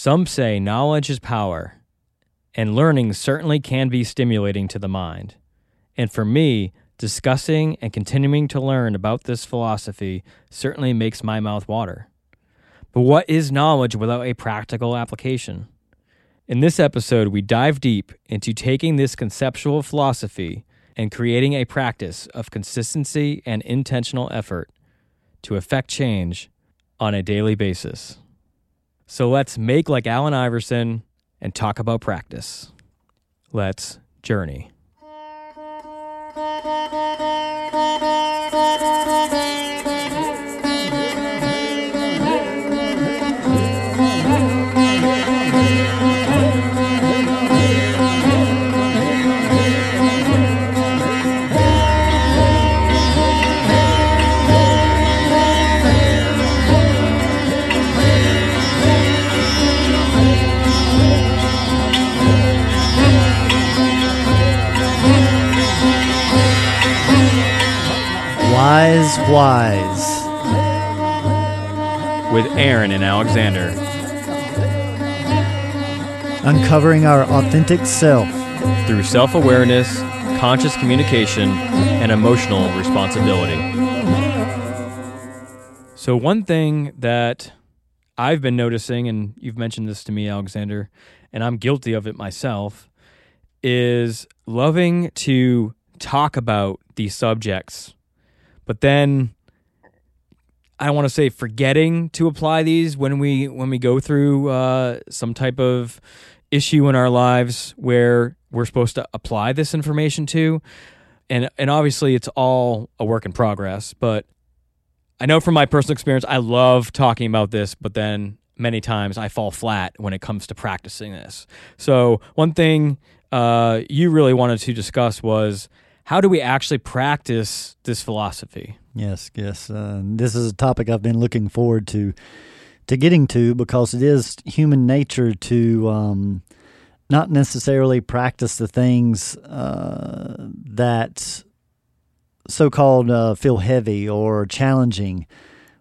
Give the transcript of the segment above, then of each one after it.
Some say knowledge is power, and learning certainly can be stimulating to the mind. And for me, discussing and continuing to learn about this philosophy certainly makes my mouth water. But what is knowledge without a practical application? In this episode, we dive deep into taking this conceptual philosophy and creating a practice of consistency and intentional effort to effect change on a daily basis. So let's make like Allen Iverson and talk about practice. Let's journey. Wise Wise. with Aaron and Alexander. Uncovering our authentic self. through self awareness, conscious communication, and emotional responsibility. So, one thing that I've been noticing, and you've mentioned this to me, Alexander, and I'm guilty of it myself, is loving to talk about these subjects, but then I don't want to say forgetting to apply these when we when we go through uh, some type of issue in our lives where we're supposed to apply this information to, and and obviously it's all a work in progress. But I know from my personal experience, I love talking about this, but then many times I fall flat when it comes to practicing this. So one thing uh, you really wanted to discuss was how do we actually practice this philosophy? Yes, yes. Uh, this is a topic I've been looking forward to to getting to because it is human nature to um, not necessarily practice the things uh, that so-called uh, feel heavy or challenging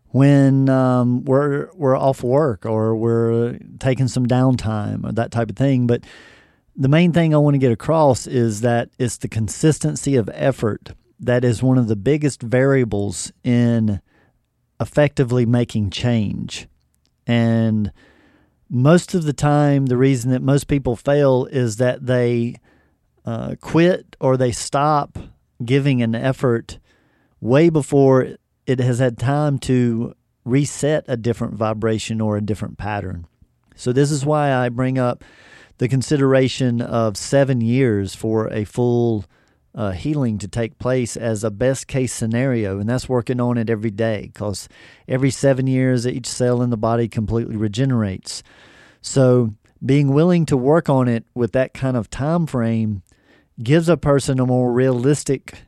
when um, we're we're off work or we're taking some downtime or that type of thing. But the main thing I want to get across is that it's the consistency of effort that is one of the biggest variables in effectively making change. And most of the time, the reason that most people fail is that they uh, quit or they stop giving an effort way before it has had time to reset a different vibration or a different pattern. So, this is why I bring up the consideration of seven years for a full uh, healing to take place as a best case scenario. And that's working on it every day because every seven years, each cell in the body completely regenerates. So, being willing to work on it with that kind of time frame gives a person a more realistic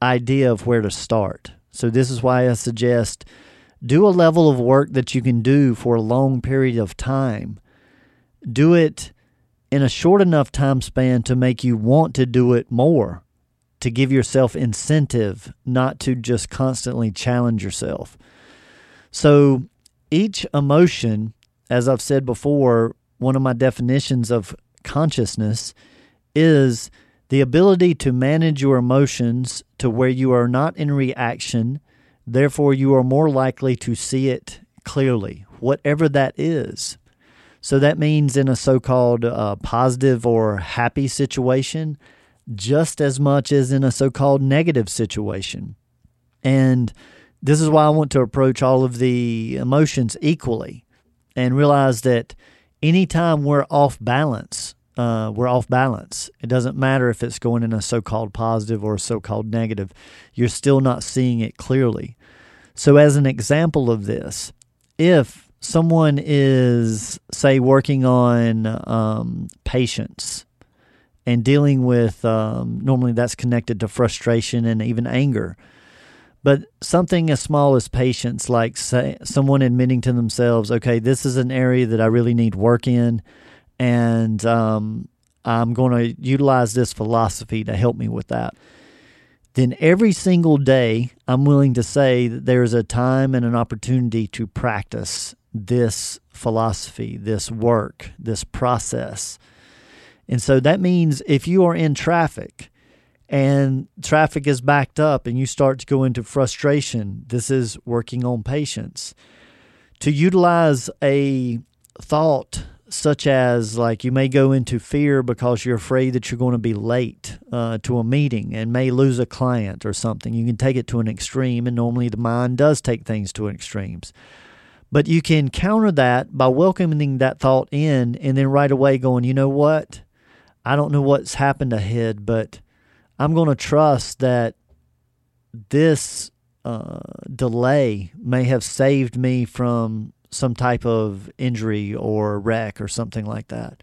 idea of where to start. So, this is why I suggest do a level of work that you can do for a long period of time. Do it in a short enough time span to make you want to do it more, to give yourself incentive, not to just constantly challenge yourself. So, each emotion, as I've said before, one of my definitions of consciousness is the ability to manage your emotions to where you are not in reaction, therefore, you are more likely to see it clearly, whatever that is. So that means in a so called uh, positive or happy situation, just as much as in a so called negative situation. And this is why I want to approach all of the emotions equally and realize that anytime we're off balance, uh, we're off balance. It doesn't matter if it's going in a so called positive or a so called negative, you're still not seeing it clearly. So, as an example of this, if someone is, say, working on um, patience and dealing with, um, normally that's connected to frustration and even anger. But something as small as patience, like say, someone admitting to themselves, okay, this is an area that I really need work in, and um, I'm going to utilize this philosophy to help me with that. Then every single day, I'm willing to say that there's a time and an opportunity to practice this philosophy, this work, this process. And so that means if you are in traffic and traffic is backed up and you start to go into frustration, this is working on patience. To utilize a thought such as like you may go into fear because you're afraid that you're going to be late uh, to a meeting and may lose a client or something. You can take it to an extreme, and normally the mind does take things to extremes. But you can counter that by welcoming that thought in and then right away going, you know what? I don't know what's happened ahead, but I'm going to trust that this uh, delay may have saved me from some type of injury or wreck or something like that.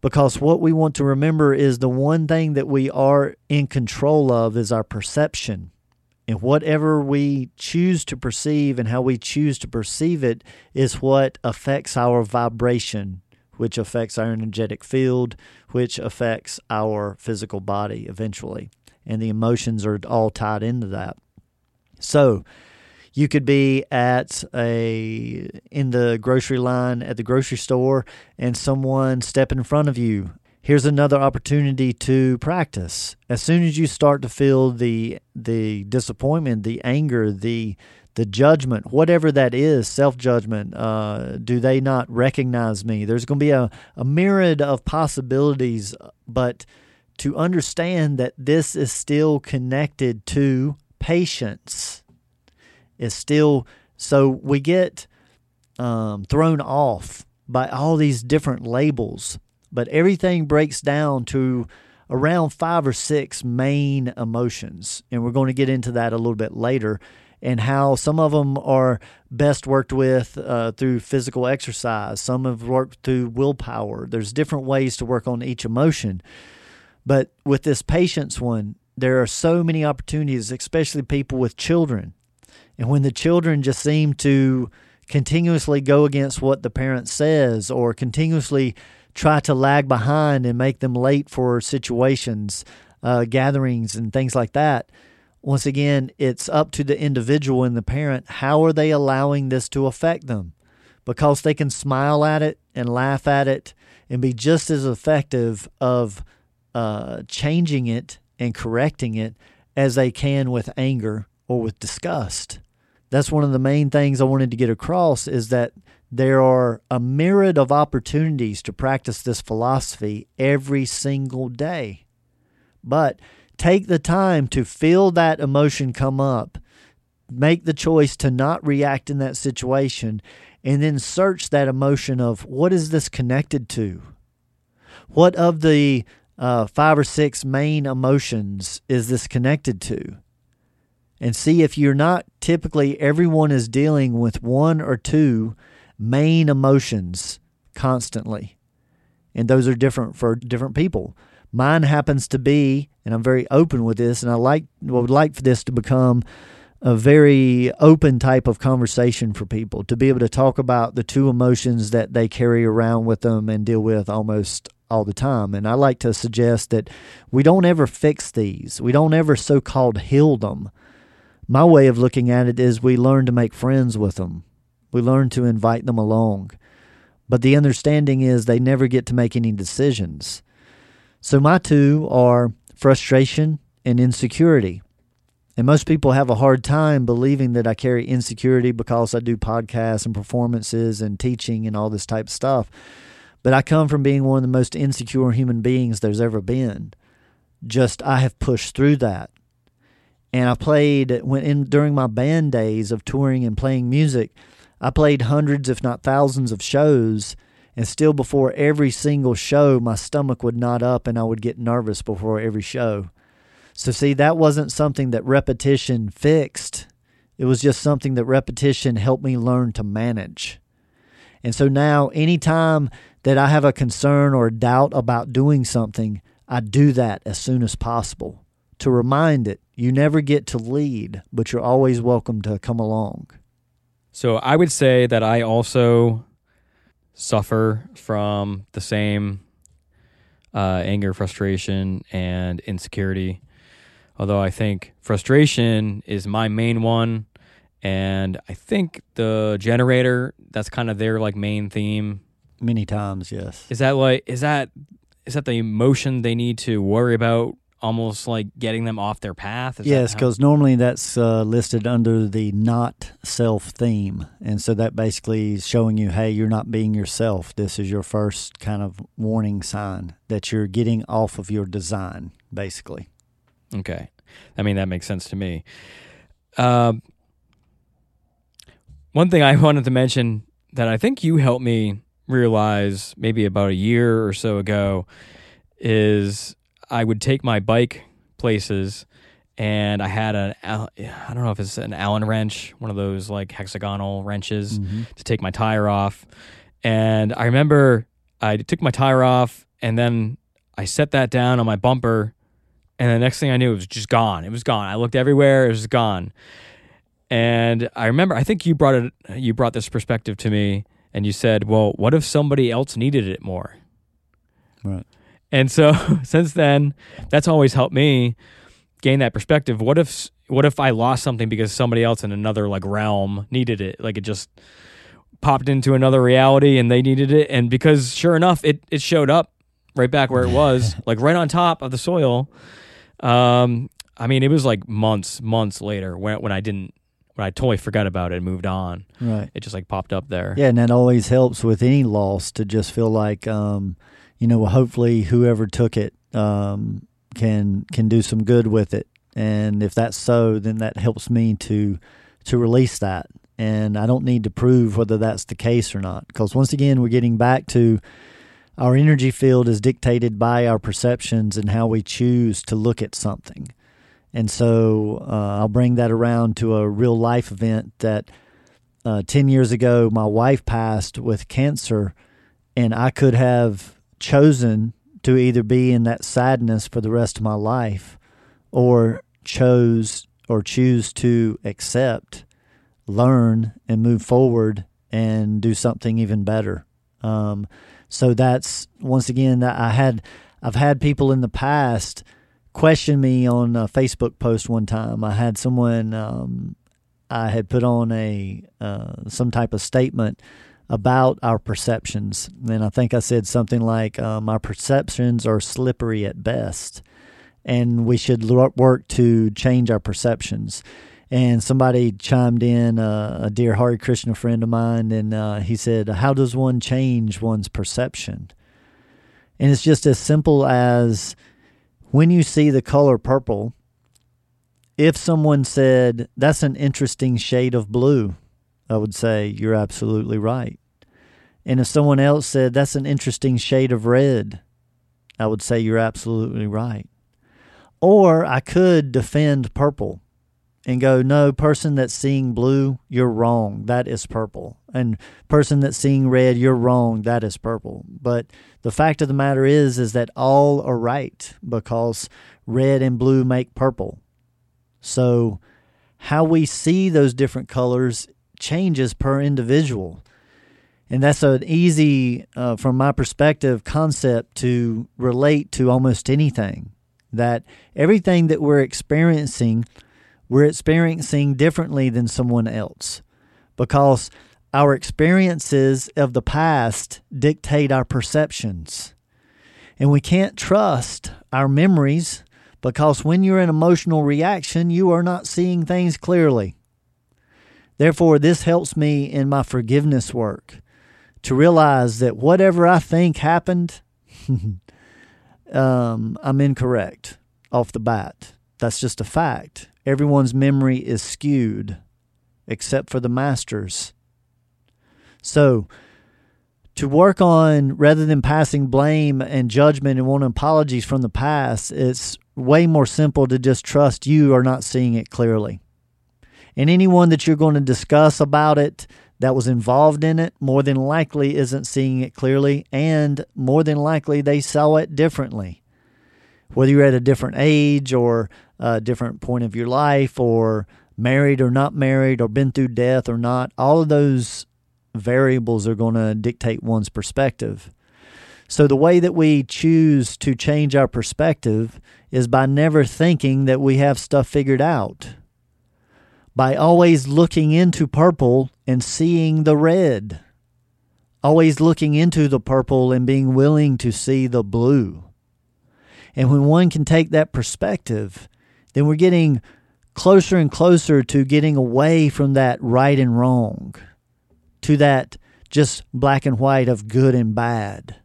Because what we want to remember is the one thing that we are in control of is our perception. And whatever we choose to perceive and how we choose to perceive it is what affects our vibration, which affects our energetic field, which affects our physical body eventually. And the emotions are all tied into that. So, you could be at a in the grocery line at the grocery store and someone step in front of you here's another opportunity to practice. As soon as you start to feel the the disappointment the anger the the judgment whatever that is self-judgment uh, do they not recognize me? There's going to be a, a myriad of possibilities but to understand that this is still connected to patience is still so we get um, thrown off by all these different labels, but everything breaks down to around five or six main emotions, and we're going to get into that a little bit later. And how some of them are best worked with uh, through physical exercise. Some have worked through willpower. There's different ways to work on each emotion. But with this patience one, there are so many opportunities, especially people with children and when the children just seem to continuously go against what the parent says or continuously try to lag behind and make them late for situations, uh, gatherings, and things like that, once again, it's up to the individual and the parent. How are they allowing this to affect them? Because they can smile at it and laugh at it and be just as effective of uh, changing it and correcting it as they can with anger or with disgust that's one of the main things I wanted to get across is that there are a myriad of opportunities to practice this philosophy every single day. But take the time to feel that emotion come up, make the choice to not react in that situation, and then search that emotion of what is this connected to? What of the uh, five or six main emotions is this connected to? and see if you're not typically everyone is dealing with one or two main emotions constantly. And those are different for different people. Mine happens to be, and I'm very open with this, and I like would like for this to become a very open type of conversation for people to be able to talk about the two emotions that they carry around with them and deal with almost all the time. And I like to suggest that we don't ever fix these. We don't ever so called heal them my way of looking at it is we learn to make friends with them. We learn to invite them along. But the understanding is they never get to make any decisions. So my two are frustration and insecurity. And most people have a hard time believing that I carry insecurity because I do podcasts and performances and teaching and all this type of stuff. But I come from being one of the most insecure human beings there's ever been. Just I have pushed through that and I played when in during my band days of touring and playing music. I played hundreds, if not thousands, of shows, and still before every single show, my stomach would knot up and I would get nervous before every show. So, see, that wasn't something that repetition fixed. It was just something that repetition helped me learn to manage. And so now, anytime that I have a concern or a doubt about doing something, I do that as soon as possible to remind it you never get to lead, but you're always welcome to come along. So I would say that I also suffer from the same uh, anger, frustration, and insecurity. Although I think frustration is my main one, and I think the generator that's kind of their like main theme. Many times, yes. Is that like is that is that the emotion they need to worry about almost like getting them off their path? Is yes, because normally that's uh, listed under the not self theme. And so that basically is showing you, hey, you're not being yourself. This is your first kind of warning sign that you're getting off of your design, basically. Okay. I mean, that makes sense to me. Um, one thing I wanted to mention that I think you helped me realize maybe about a year or so ago is I would take my bike places and I had an, I don't know if it's an Allen wrench, one of those like hexagonal wrenches Mhm. to take my tire off. And I remember I took my tire off and then I set that down on my bumper. And the next thing I knew, it was just gone. It was gone. I looked everywhere, it was gone. And I remember, I think you brought it, you brought this perspective to me, and you said, "Well, what if somebody else needed it more?" Right. And so since then, that's always helped me gain that perspective. What if what if I lost something because somebody else in another like realm needed it? Like it just popped into another reality and they needed it and because sure enough it it showed up right back where it was, like right on top of the soil. Um I mean, it was like months, months later when when I didn't when I totally forgot about it and moved on. Right. It just like popped up there. Yeah, and that always helps with any loss to just feel like, um, you know, hopefully whoever took it um, can can do some good with it, and if that's so, then that helps me to to release that, and I don't need to prove whether that's the case or not, because once again, we're getting back to our energy field is dictated by our perceptions and how we choose to look at something. And so uh, I'll bring that around to a real life event that uh, 10 years ago, my wife passed with cancer, and I could have chosen to either be in that sadness for the rest of my life or chose or choose to accept, learn, and move forward and do something even better. Um, so that's once again that I had I've had people in the past question me on a Facebook post one time. I had someone um, I had put on a uh, some type of statement about our perceptions, and I think I said something like, um, "Our perceptions are slippery at best, and we should work to change our perceptions." And somebody chimed in, uh, a dear Hare Krishna friend of mine, and uh, he said, "How does one change one's perception?" And it's just as simple as when you see the color purple, if someone said, That's an interesting shade of blue, I would say, You're absolutely right. And if someone else said, That's an interesting shade of red, I would say, You're absolutely right. Or I could defend purple and go, No, person that's seeing blue, you're wrong. That is purple. And person that's seeing red, you're wrong. That is purple. But the fact of the matter is, is that all are right because red and blue make purple. So, how we see those different colors changes per individual. And that's an easy, uh, from my perspective, concept to relate to almost anything. That everything that we're experiencing, we're experiencing differently than someone else because our experiences of the past dictate our perceptions. And we can't trust our memories because when you're in emotional reaction, you are not seeing things clearly. Therefore, this helps me in my forgiveness work to realize that whatever I think happened, um, I'm incorrect off the bat. That's just a fact. Everyone's memory is skewed except for the master's. So, to work on rather than passing blame and judgment and wanting apologies from the past, it's way more simple to just trust you are not seeing it clearly. And anyone that you're going to discuss about it that was involved in it more than likely isn't seeing it clearly, and more than likely they saw it differently. Whether you're at a different age or a different point of your life, or married or not married, or been through death or not, all of those variables are going to dictate one's perspective. So, the way that we choose to change our perspective is by never thinking that we have stuff figured out. By always looking into purple and seeing the red, always looking into the purple and being willing to see the blue. And when one can take that perspective, then we're getting closer and closer to getting away from that right and wrong, to that just black and white of good and bad.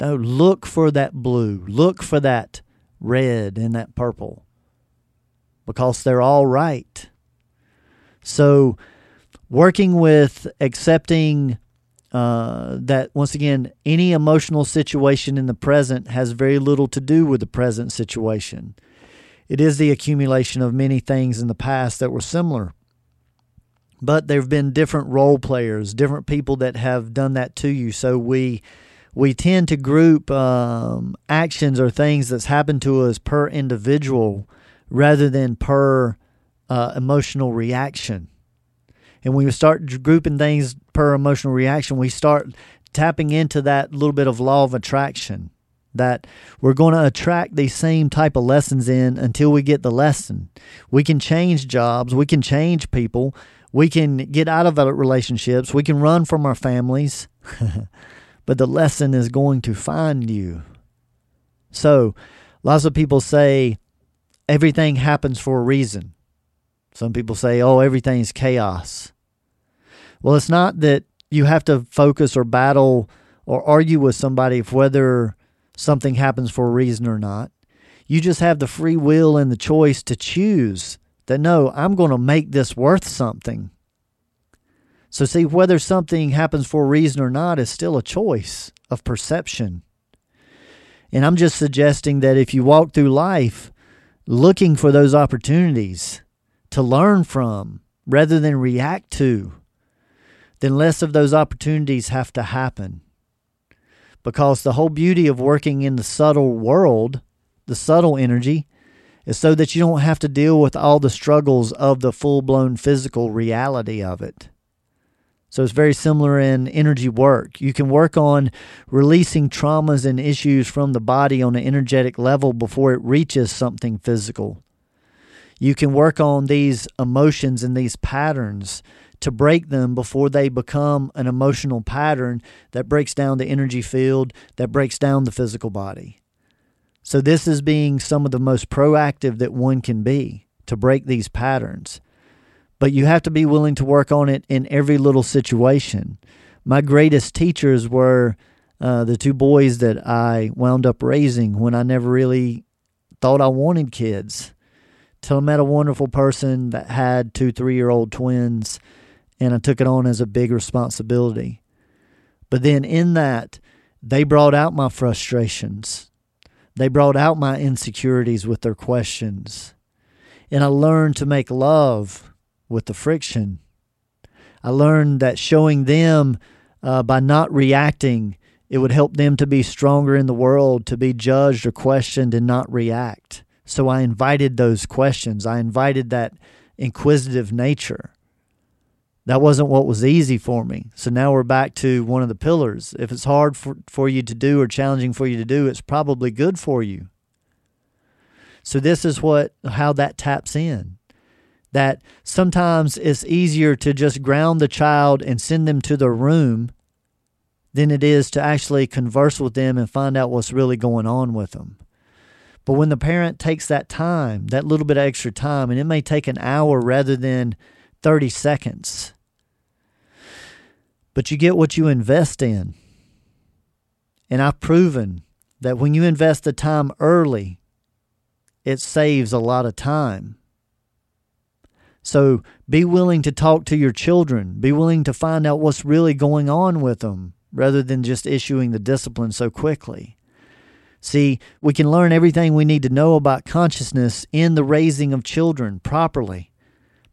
No, look for that blue, look for that red and that purple because they're all right. So, working with accepting uh, that, once again, any emotional situation in the present has very little to do with the present situation. It is the accumulation of many things in the past that were similar. But there have been different role players, different people that have done that to you. So we we tend to group um, actions or things that's happened to us per individual rather than per uh, emotional reaction. And when we start grouping things per emotional reaction, we start tapping into that little bit of law of attraction that we're going to attract these same type of lessons in until we get the lesson. We can change jobs, we can change people, we can get out of relationships, we can run from our families, but the lesson is going to find you. So, lots of people say everything happens for a reason. Some people say, oh, everything's chaos. Well, it's not that you have to focus or battle or argue with somebody of whether something happens for a reason or not. You just have the free will and the choice to choose that no, I'm going to make this worth something. So, see, whether something happens for a reason or not is still a choice of perception. And I'm just suggesting that if you walk through life looking for those opportunities to learn from rather than react to, then less of those opportunities have to happen because the whole beauty of working in the subtle world, the subtle energy, is so that you don't have to deal with all the struggles of the full blown physical reality of it. So it's very similar in energy work. You can work on releasing traumas and issues from the body on an energetic level before it reaches something physical. You can work on these emotions and these patterns to break them before they become an emotional pattern that breaks down the energy field, that breaks down the physical body. So, this is being some of the most proactive that one can be to break these patterns. But you have to be willing to work on it in every little situation. My greatest teachers were uh, the two boys that I wound up raising when I never really thought I wanted kids. Till I met a wonderful person that had two three year old twins and I took it on as a big responsibility. But then in that, they brought out my frustrations. They brought out my insecurities with their questions. And I learned to make love with the friction. I learned that showing them uh, by not reacting, it would help them to be stronger in the world, to be judged or questioned and not react. So I invited those questions. I invited that inquisitive nature that wasn't what was easy for me. So now we're back to one of the pillars. If it's hard for, for you to do or challenging for you to do, it's probably good for you. So this is what how that taps in. That sometimes it's easier to just ground the child and send them to their room than it is to actually converse with them and find out what's really going on with them. But when the parent takes that time, that little bit of extra time, and it may take an hour rather than 30 seconds but you get what you invest in. And I've proven that when you invest the time early, it saves a lot of time. So be willing to talk to your children. Be willing to find out what's really going on with them rather than just issuing the discipline so quickly. See, we can learn everything we need to know about consciousness in the raising of children properly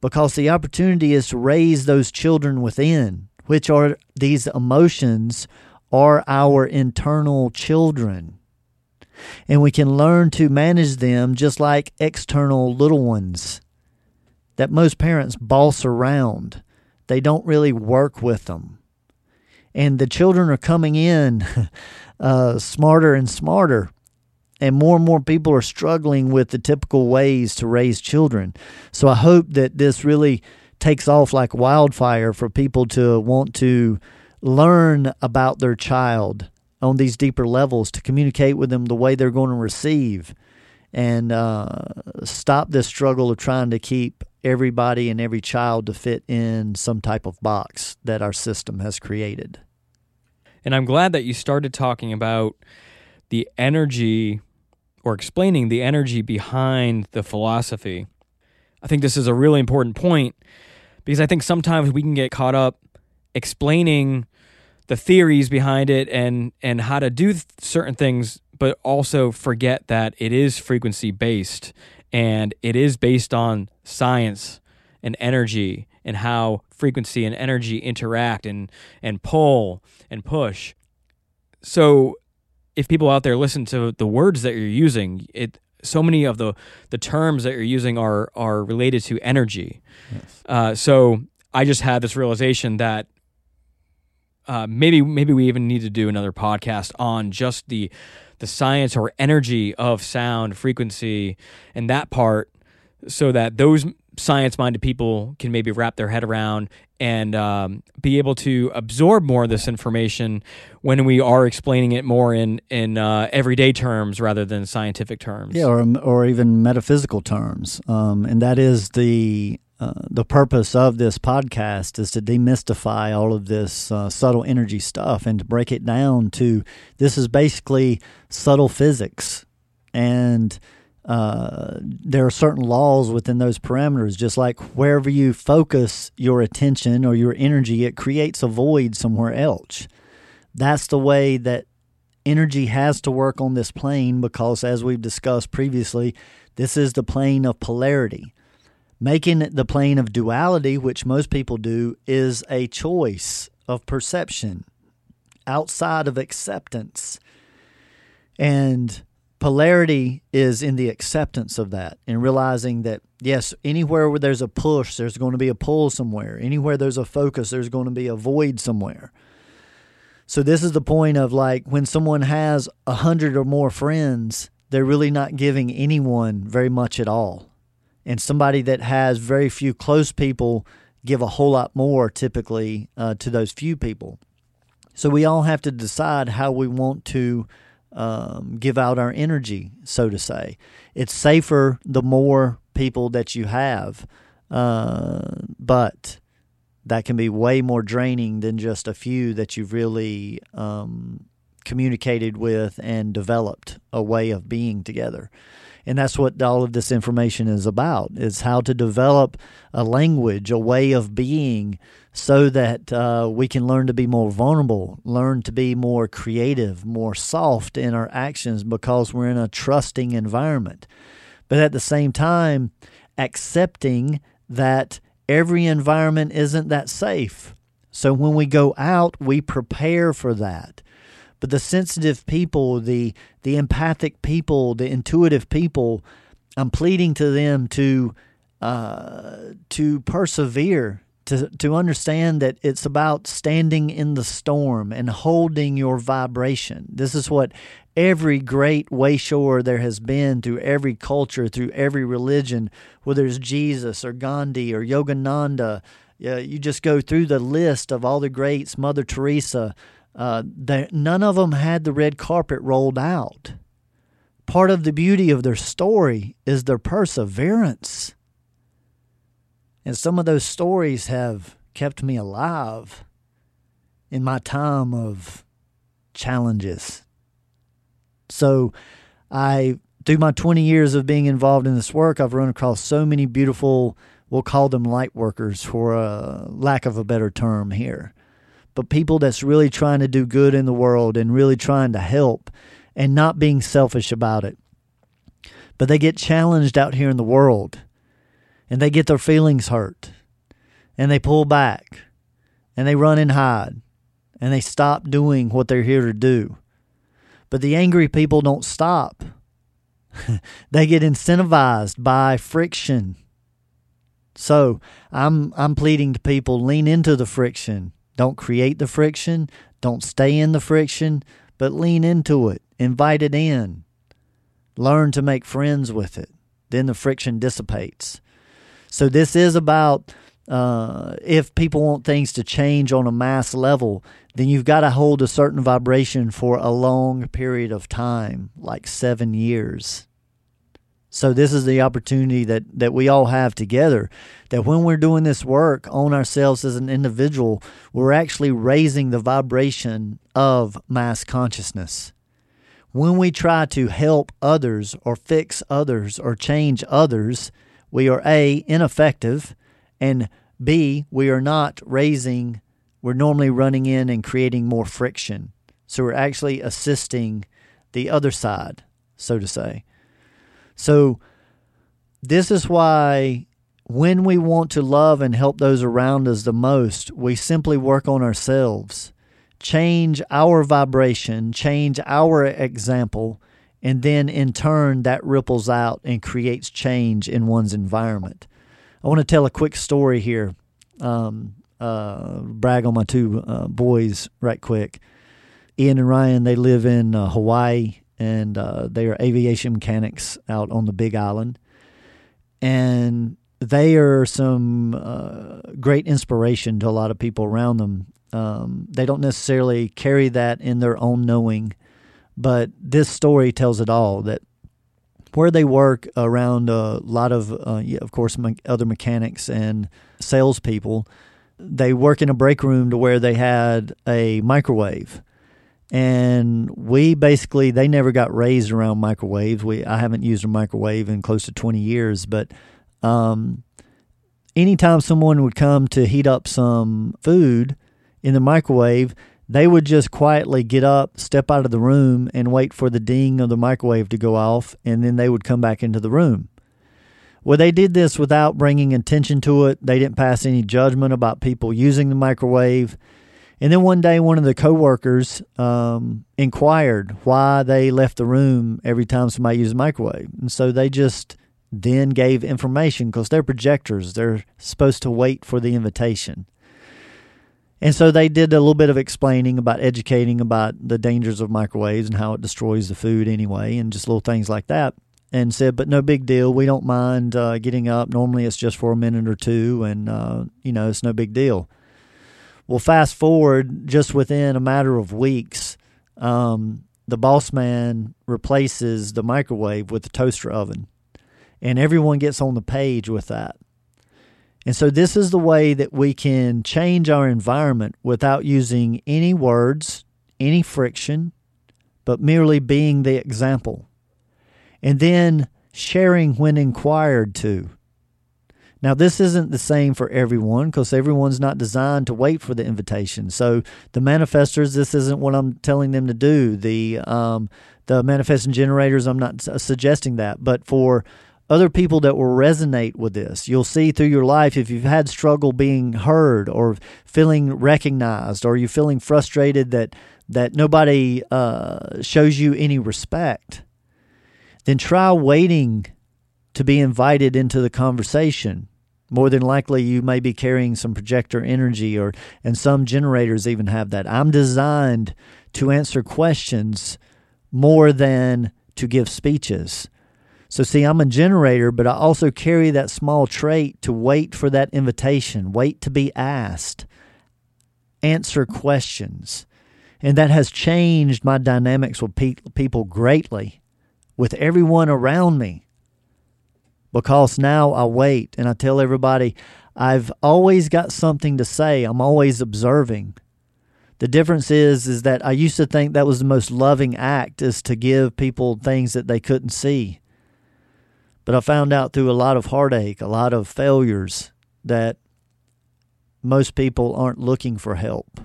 because the opportunity is to raise those children within which are these emotions, are our internal children. And we can learn to manage them just like external little ones that most parents boss around. They don't really work with them. And the children are coming in uh, smarter and smarter. and more and more people are struggling with the typical ways to raise children. So I hope that this really takes off like wildfire for people to want to learn about their child on these deeper levels, to communicate with them the way they're going to receive, and uh, stop this struggle of trying to keep everybody and every child to fit in some type of box that our system has created. And I'm glad that you started talking about the energy or explaining the energy behind the philosophy. I think this is a really important point because I think sometimes we can get caught up explaining the theories behind it and and how to do certain things but also forget that it is frequency based and it is based on science and energy and how frequency and energy interact and and pull and push so if people out there listen to the words that you're using it so many of the the terms that you're using are are related to energy yes. uh, so i just had this realization that uh, maybe maybe we even need to do another podcast on just the the science or energy of sound frequency and that part so that those science minded people can maybe wrap their head around and um, be able to absorb more of this information when we are explaining it more in in uh, everyday terms rather than scientific terms. Yeah, or or even metaphysical terms, um, and that is the uh, the purpose of this podcast is to demystify all of this uh, subtle energy stuff and to break it down to this is basically subtle physics. And uh, there are certain laws within those parameters just like wherever you focus your attention or your energy it creates a void somewhere else. That's the way that energy has to work on this plane because as we've discussed previously this is the plane of polarity Making the plane of duality, which most people do, is a choice of perception outside of acceptance. And polarity is in the acceptance of that and realizing that, yes, anywhere where there's a push, there's going to be a pull somewhere. Anywhere there's a focus, there's going to be a void somewhere. So, this is the point of like when someone has a hundred or more friends, they're really not giving anyone very much at all and somebody that has very few close people give a whole lot more typically uh, to those few people. So we all have to decide how we want to um, give out our energy, so to say. It's safer the more people that you have, uh, but that can be way more draining than just a few that you've really um, communicated with and developed a way of being together and that's what all of this information is about is how to develop a language a way of being so that uh, we can learn to be more vulnerable learn to be more creative more soft in our actions because we're in a trusting environment. But at the same time accepting that every environment isn't that safe. So when we go out we prepare for that but the sensitive people, the the empathic people, the intuitive people, I'm pleading to them to uh, to persevere, to to understand that it's about standing in the storm and holding your vibration. This is what every great wayshower there has been through every culture, through every religion, whether it's Jesus or Gandhi or Yogananda. Yeah, you just go through the list of all the greats, Mother Teresa, uh, none of them had the red carpet rolled out. Part of the beauty of their story is their perseverance. And some of those stories have kept me alive in my time of challenges. So, I, through my 20 years of being involved in this work, I've run across so many beautiful, we'll call them light workers for a lack of a better term here but people that's really trying to do good in the world and really trying to help and not being selfish about it. But they get challenged out here in the world and they get their feelings hurt and they pull back and they run and hide and they stop doing what they're here to do. But the angry people don't stop. they get incentivized by friction. So I'm I'm pleading to people lean into the friction don't create the friction. Don't stay in the friction, but lean into it. Invite it in. Learn to make friends with it. Then the friction dissipates. So this is about uh, if people want things to change on a mass level, then you've got to hold a certain vibration for a long period of time, like seven years. So this is the opportunity that, that we all have together. That when we're doing this work on ourselves as an individual, we're actually raising the vibration of mass consciousness. When we try to help others or fix others or change others, we are A, ineffective, and B, we are not raising, we're normally running in and creating more friction. So we're actually assisting the other side, so to say. So, this is why when we want to love and help those around us the most, we simply work on ourselves, change our vibration, change our example, and then in turn that ripples out and creates change in one's environment. I want to tell a quick story here. Um, uh, brag on my two uh, boys right quick. Ian and Ryan, they live in uh, Hawaii and uh, they are aviation mechanics out on the Big Island, and they are some uh, great inspiration to a lot of people around them. Um, they don't necessarily carry that in their own knowing, but this story tells it all. That where they work around a lot of, uh, of course, me- other mechanics and salespeople, they work in a break room to where they had a microwave and we basically they never got raised around microwaves. We I haven't used a microwave in close to twenty years, but um, anytime someone would come to heat up some food in the microwave, they would just quietly get up, step out of the room, and wait for the ding of the microwave to go off, and then they would come back into the room. Well, they did this without bringing attention to it. They didn't pass any judgment about people using the microwave. And then one day, one of the coworkers um, inquired why they left the room every time somebody used a microwave. And so they just then gave information because they're projectors. They're supposed to wait for the invitation. And so they did a little bit of explaining about educating about the dangers of microwaves and how it destroys the food anyway, and just little things like that. And said, but no big deal. We don't mind uh, getting up. Normally it's just for a minute or two, and, uh, you know, it's no big deal. Well, fast forward just within a matter of weeks, um, the boss man replaces the microwave with the toaster oven, and everyone gets on the page with that. And so, this is the way that we can change our environment without using any words, any friction, but merely being the example. And then sharing when inquired to. Now, this isn't the same for everyone because everyone's not designed to wait for the invitation. So, the manifestors, this isn't what I'm telling them to do. The um, the manifesting generators, I'm not suggesting that. But for other people that will resonate with this, you'll see through your life if you've had struggle being heard or feeling recognized, or you're feeling frustrated that that nobody uh, shows you any respect, then try waiting to be invited into the conversation more than likely you may be carrying some projector energy or and some generators even have that. I'm designed to answer questions more than to give speeches. So see i'm a generator but i also carry that small trait to wait for that invitation wait to be asked answer questions. And that has changed my dynamics with pe- people greatly with everyone around me because now I wait and I tell everybody I've always got something to say. I'm always observing. The difference is is that I used to think that was the most loving act is to give people things that they couldn't see. But I found out through a lot of heartache, a lot of failures that most people aren't looking for help.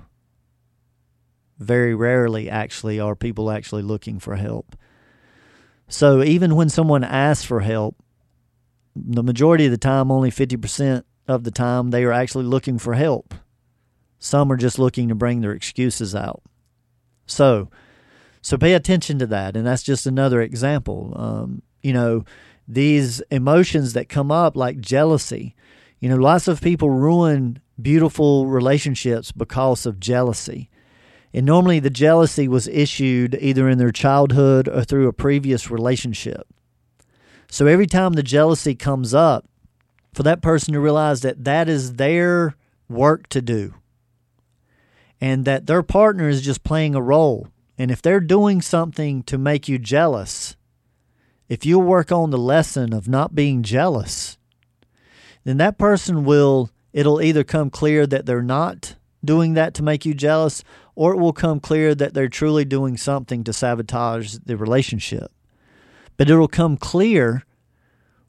Very rarely actually are people actually looking for help. So even when someone asks for help, the majority of the time, only 50% of the time, they are actually looking for help. Some are just looking to bring their excuses out. So, so pay attention to that, and that's just another example. Um, you know, these emotions that come up, like jealousy. You know, lots of people ruin beautiful relationships because of jealousy. And normally the jealousy was issued either in their childhood or through a previous relationship. So every time the jealousy comes up, for that person to realize that that is their work to do and that their partner is just playing a role. And if they're doing something to make you jealous, if you work on the lesson of not being jealous, then that person will, it'll either come clear that they're not doing that to make you jealous, or it will come clear that they're truly doing something to sabotage the relationship. But it'll come clear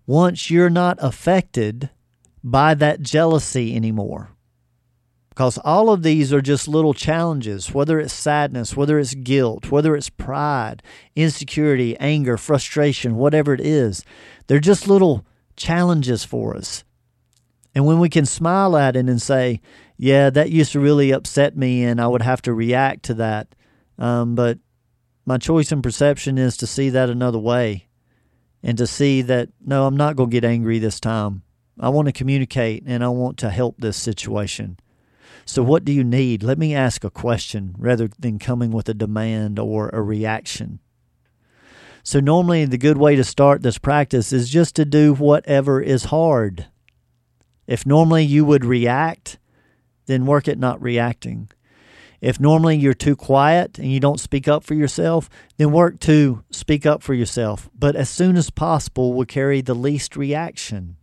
once you're not affected by that jealousy anymore. Because all of these are just little challenges, whether it's sadness, whether it's guilt, whether it's pride, insecurity, anger, frustration, whatever it is. They're just little challenges for us. And when we can smile at it and say, yeah, that used to really upset me and I would have to react to that. Um, but my choice and perception is to see that another way and to see that, no, I'm not going to get angry this time. I want to communicate and I want to help this situation. So, what do you need? Let me ask a question rather than coming with a demand or a reaction. So, normally, the good way to start this practice is just to do whatever is hard. If normally you would react, then work at not reacting. If normally you're too quiet and you don't speak up for yourself, then work to speak up for yourself. But as soon as possible will carry the least reaction.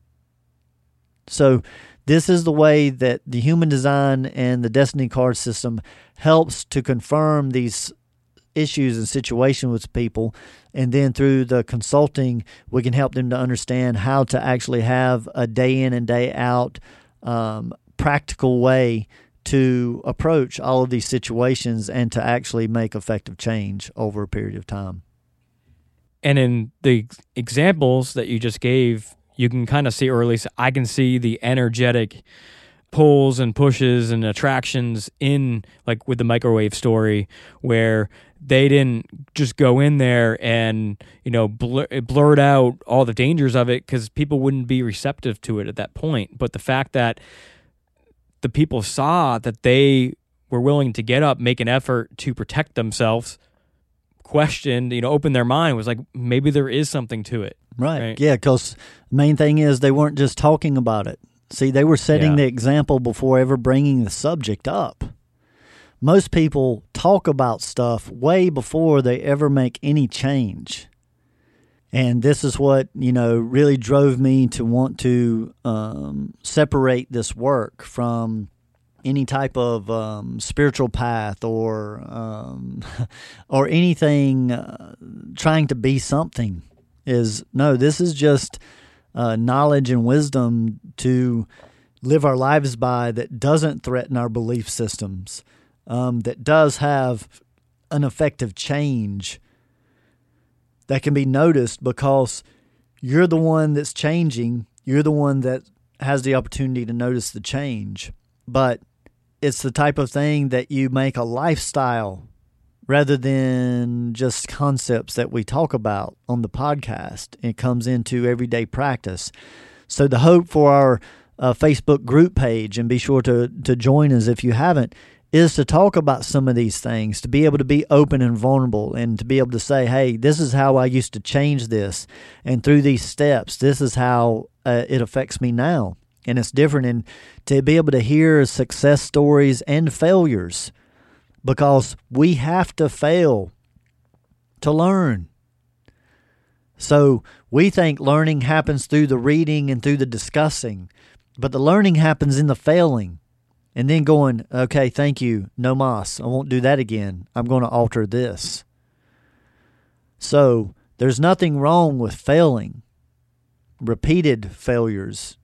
So, this is the way that the human design and the destiny card system helps to confirm these issues and situations with people. And then through the consulting, we can help them to understand how to actually have a day in and day out um, practical way to approach all of these situations and to actually make effective change over a period of time. And in the examples that you just gave, you can kind of see, or at least I can see the energetic pulls and pushes and attractions in, like with the microwave story, where they didn't just go in there and you know blur, blurt out all the dangers of it because people wouldn't be receptive to it at that point. But the fact that the people saw that they were willing to get up, make an effort to protect themselves, questioned, you know, open their mind, was like, maybe there is something to it. Right. right? Yeah, because main thing is they weren't just talking about it. See, they were setting yeah. the example before ever bringing the subject up. Most people talk about stuff way before they ever make any change. And this is what, you know, really drove me to want to um, separate this work from any type of um, spiritual path or um, or anything uh, trying to be something is no this is just uh, knowledge and wisdom to live our lives by that doesn't threaten our belief systems um, that does have an effective change that can be noticed because you're the one that's changing. You're the one that has the opportunity to notice the change. But it's the type of thing that you make a lifestyle rather than just concepts that we talk about on the podcast. It comes into everyday practice. So the hope for our uh, Facebook group page, and be sure to to join us if you haven't, is to talk about some of these things, to be able to be open and vulnerable, and to be able to say, hey, this is how I used to change this. And through these steps, this is how uh, it affects me now. And it's different. And to be able to hear success stories and failures, because we have to fail to learn. So we think learning happens through the reading and through the discussing, but the learning happens in the failing and then going, okay, thank you, no mas. I won't do that again. I'm going to alter this. So there's nothing wrong with failing. Repeated failures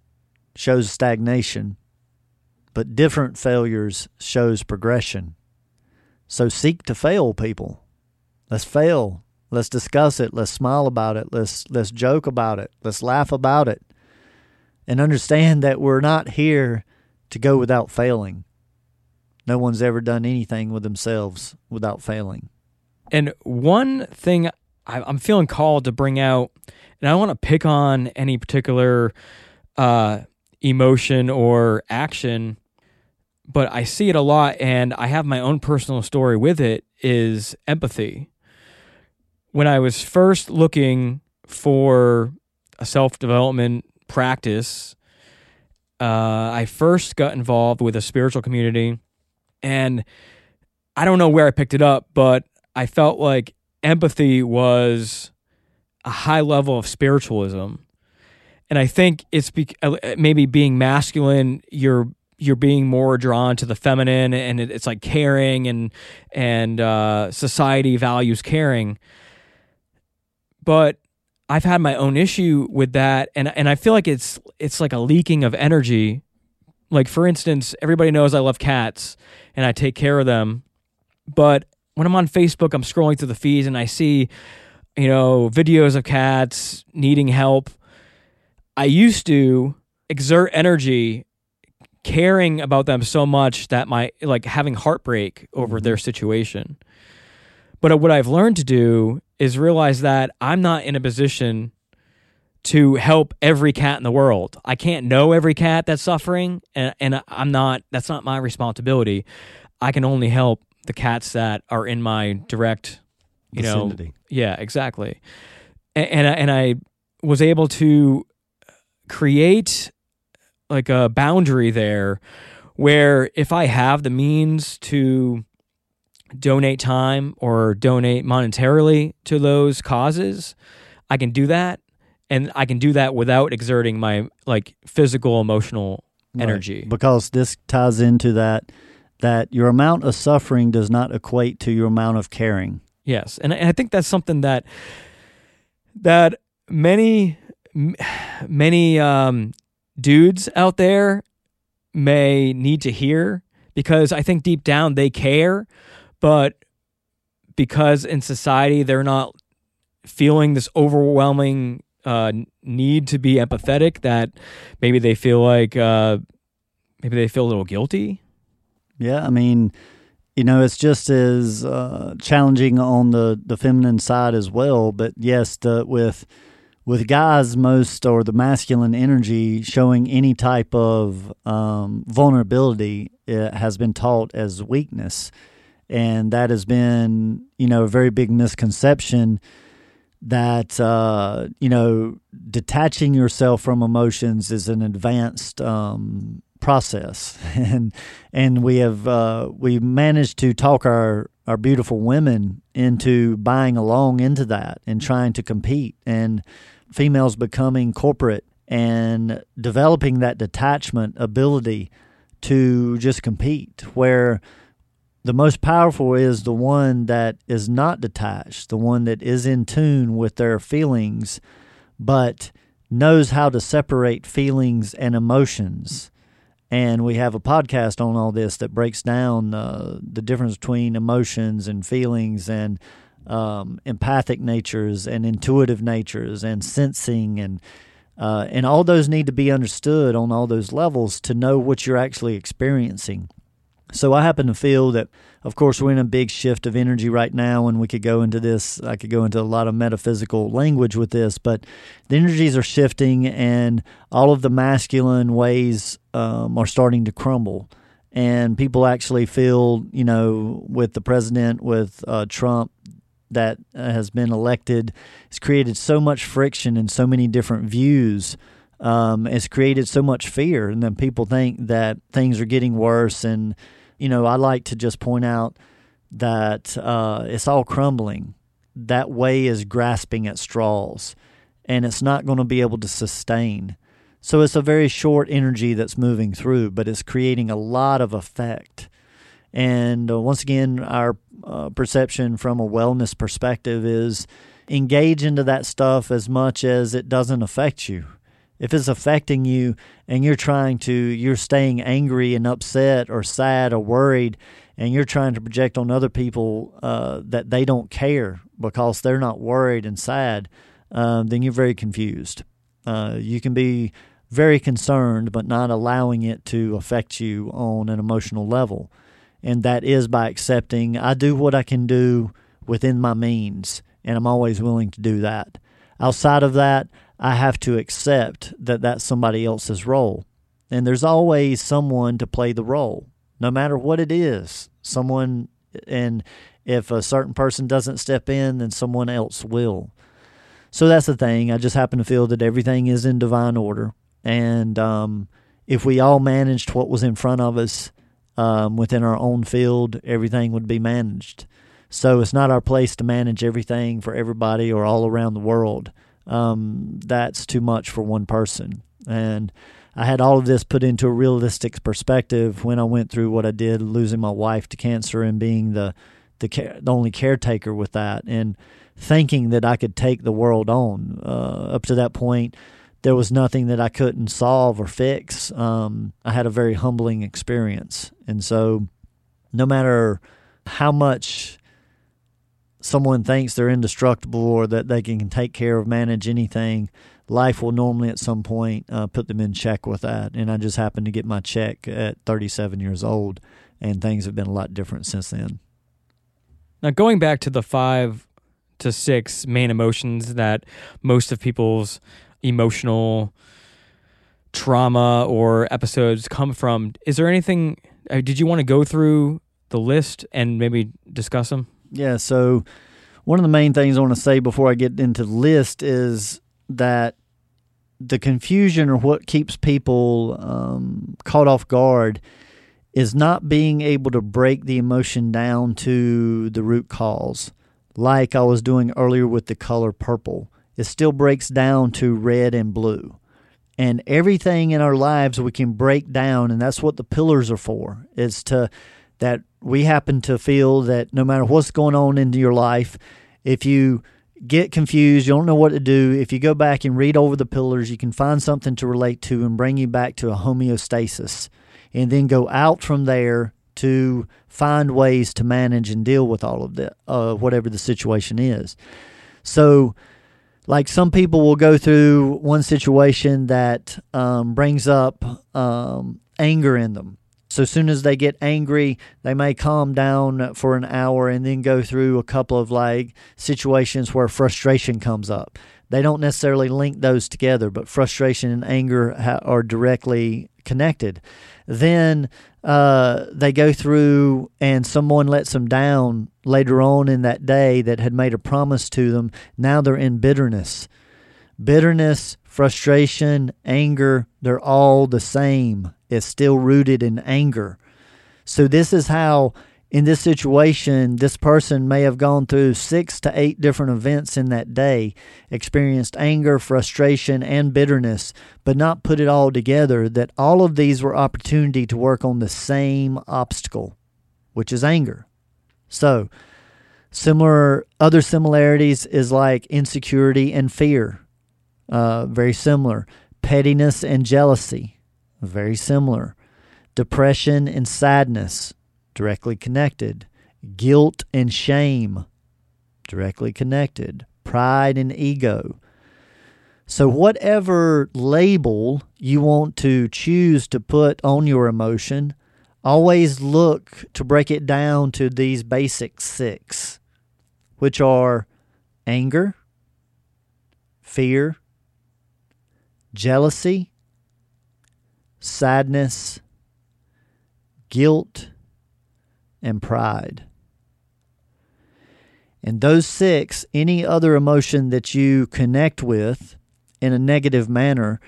shows stagnation, but different failures shows progression. So seek to fail, people. Let's fail. Let's discuss it. Let's smile about it. Let's let's joke about it. Let's laugh about it. And understand that we're not here to go without failing. No one's ever done anything with themselves without failing. And one thing I'm feeling called to bring out, and I don't want to pick on any particular uh, emotion or action. but I see it a lot, and I have my own personal story with it. Is empathy. When I was first looking for a self development practice, uh, I first got involved with a spiritual community, and I don't know where I picked it up, but I felt like empathy was a high level of spiritualism. And I think it's be- uh, maybe being masculine, you're you're being more drawn to the feminine, and it's like caring and and uh, society values caring. But I've had my own issue with that, and and I feel like it's it's like a leaking of energy. Like for instance, everybody knows I love cats and I take care of them, but when I'm on Facebook, I'm scrolling through the feeds and I see, you know, videos of cats needing help. I used to exert energy caring about them so much that my like having heartbreak over their mm-hmm. situation. But what I've learned to do is realize that I'm not in a position to help every cat in the world. I can't know every cat that's suffering and, and I'm not that's not my responsibility. I can only help the cats that are in my direct you Vicinity. know yeah exactly and and I, and I was able to create like a boundary there where if I have the means to donate time or donate monetarily to those causes, I can do that and I can do that without exerting my like physical emotional energy. Right. Because this ties into that that your amount of suffering does not equate to your amount of caring. Yes. And, and I think that's something that that many many um, dudes out there may need to hear because I think deep down they care, but because in society they're not feeling this overwhelming uh, need to be empathetic that maybe they feel like uh, maybe they feel a little guilty. Yeah, I mean, you know, it's just as uh, challenging on the the feminine side as well. But yes, the, with with guys most or the masculine energy showing any type of um, vulnerability it has been taught as weakness and that has been you know a very big misconception that uh, you know detaching yourself from emotions is an advanced um, process. And and we have uh, we managed to talk our our beautiful women into buying along into that and trying to compete. And females becoming corporate and developing that detachment ability to just compete where the most powerful is the one that is not detached, the one that is in tune with their feelings, but knows how to separate feelings and emotions. And we have a podcast on all this that breaks down uh, the difference between emotions and feelings and um, empathic natures and intuitive natures and sensing and uh, and all those need to be understood on all those levels to know what you're actually experiencing. So I happen to feel that, of course, we're in a big shift of energy right now, and we could go into this. I could go into a lot of metaphysical language with this, but the energies are shifting, and all of the masculine ways um, are starting to crumble. And people actually feel, you know, with the president, with uh, Trump, that uh, has been elected, has created so much friction and so many different views um, it's created so much fear, and then people think that things are getting worse, and you know, I like to just point out that uh, it's all crumbling. That way is grasping at straws, and it's not going to be able to sustain. So it's a very short energy that's moving through, but it's creating a lot of effect. And uh, once again, our uh, perception from a wellness perspective is engage into that stuff as much as it doesn't affect you if it's affecting you and you're trying to you're staying angry and upset or sad or worried and you're trying to project on other people uh, that they don't care because they're not worried and sad um, then you're very confused. Uh, you can be very concerned but not allowing it to affect you on an emotional level. And that is by accepting i do what i can do within my means and i'm always willing to do that. Outside of that I have to accept that that's somebody else's role. And there's always someone to play the role. no matter what it is. Someone, and if a certain person doesn't step in, then someone else will. So that's the thing. I just happen to feel that everything is in divine order. And um, if we all managed what was in front of us um, within our own field, everything would be managed. So it's not our place to manage everything for everybody or all around the world. Um, that's too much for one person. And I had all of this put into a realistic perspective when I went through what I did, losing my wife to cancer and being the the, care, the only caretaker with that, and thinking that I could take the world on. Uh, up to that point, there was nothing that I couldn't solve or fix. Um, I had a very humbling experience, and so no matter how much someone thinks they're indestructible or that they can take care of, manage anything, life will normally at some point uh, put them in check with that. And I just happened to get my check at 37 years old, and things have been a lot different since then. Now, going back to the five to six main emotions that most of people's emotional trauma or episodes come from, is there anything? Uh, did you want to go through the list and maybe discuss them? Yeah. So, one of the main things I want to say before I get into the list is that the confusion or what keeps people um, caught off guard is not being able to break the emotion down to the root cause, like I was doing earlier with the color purple. It still breaks down to red and blue. And everything in our lives we can break down, and that's what the pillars are for, is to that we happen to feel that no matter what's going on into your life, if you get confused, you don't know what to do, if you go back and read over the pillars, you can find something to relate to and bring you back to a homeostasis. And then go out from there to find ways to manage and deal with all of that, uh, whatever the situation is. So, like some people will go through one situation that um, brings up um, anger in them so as soon as they get angry, they may calm down for an hour and then go through a couple of like situations where frustration comes up. They don't necessarily link those together, but frustration and anger ha- are directly connected. Then uh, they go through and someone lets them down later on in that day that had made a promise to them. Now they're in bitterness. Bitterness, frustration, anger, they're all the same is still rooted in anger. So, this is how, in this situation, this person may have gone through six to eight different events in that day, experienced anger, frustration, and bitterness, but not put it all together. That all of these were opportunity to work on the same obstacle, which is anger. So, similar other similarities is like insecurity and fear. Uh, very similar. Pettiness and jealousy very similar. Depression and sadness, directly connected. Guilt and shame, directly connected. Pride and ego. So, whatever label you want to choose to put on your emotion, always look to break it down to these basic six, which are anger, fear, jealousy, sadness, guilt, and pride. And those six, any other emotion that you connect with in a negative manner,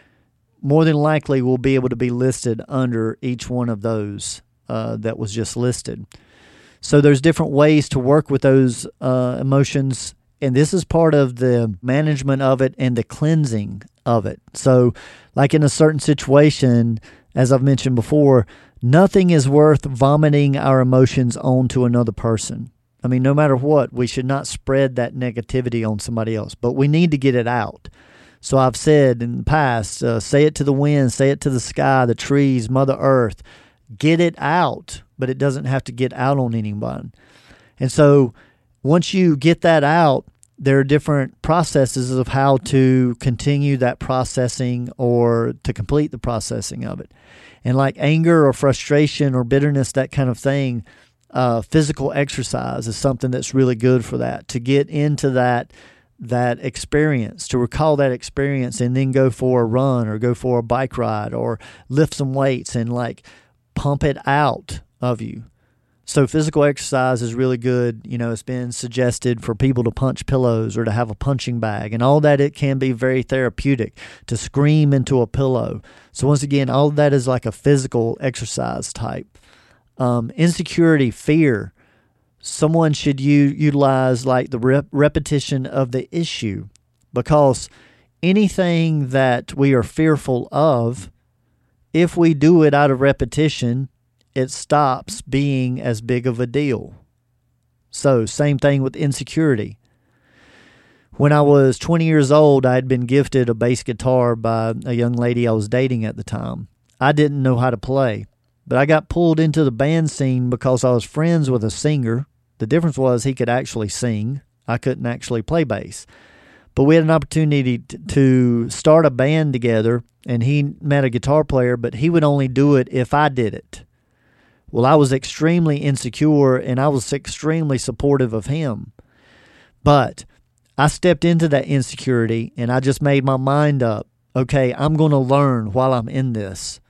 more than likely will be able to be listed under each one of those uh, that was just listed. So there's different ways to work with those uh, emotions, and this is part of the management of it and the cleansing of it. So, like in a certain situation, as I've mentioned before, nothing is worth vomiting our emotions onto another person. I mean, no matter what, we should not spread that negativity on somebody else, but we need to get it out. So I've said in the past, uh, say it to the wind, say it to the sky, the trees, Mother Earth. Get it out, but it doesn't have to get out on anyone. And so once you get that out, there are different processes of how to continue that processing or to complete the processing of it. And like anger or frustration or bitterness, that kind of thing, uh, physical exercise is something that's really good for that. To get into that that experience, to recall that experience, and then go for a run or go for a bike ride or lift some weights and like pump it out of you. So physical exercise is really good. You know, it's been suggested for people to punch pillows or to have a punching bag and all that. It can be very therapeutic to scream into a pillow. So once again, all that is like a physical exercise type. Um, insecurity, fear. Someone should u- utilize like the rep- repetition of the issue because anything that we are fearful of, if we do it out of repetition, it stops being as big of a deal. So, same thing with insecurity. When I was 20 years old, I had been gifted a bass guitar by a young lady I was dating at the time. I didn't know how to play, but I got pulled into the band scene because I was friends with a singer. The difference was he could actually sing, I couldn't actually play bass. But we had an opportunity to start a band together, and he met a guitar player, but he would only do it if I did it. Well, I was extremely insecure and I was extremely supportive of him. But I stepped into that insecurity and I just made my mind up okay, I'm going to learn while I'm in this.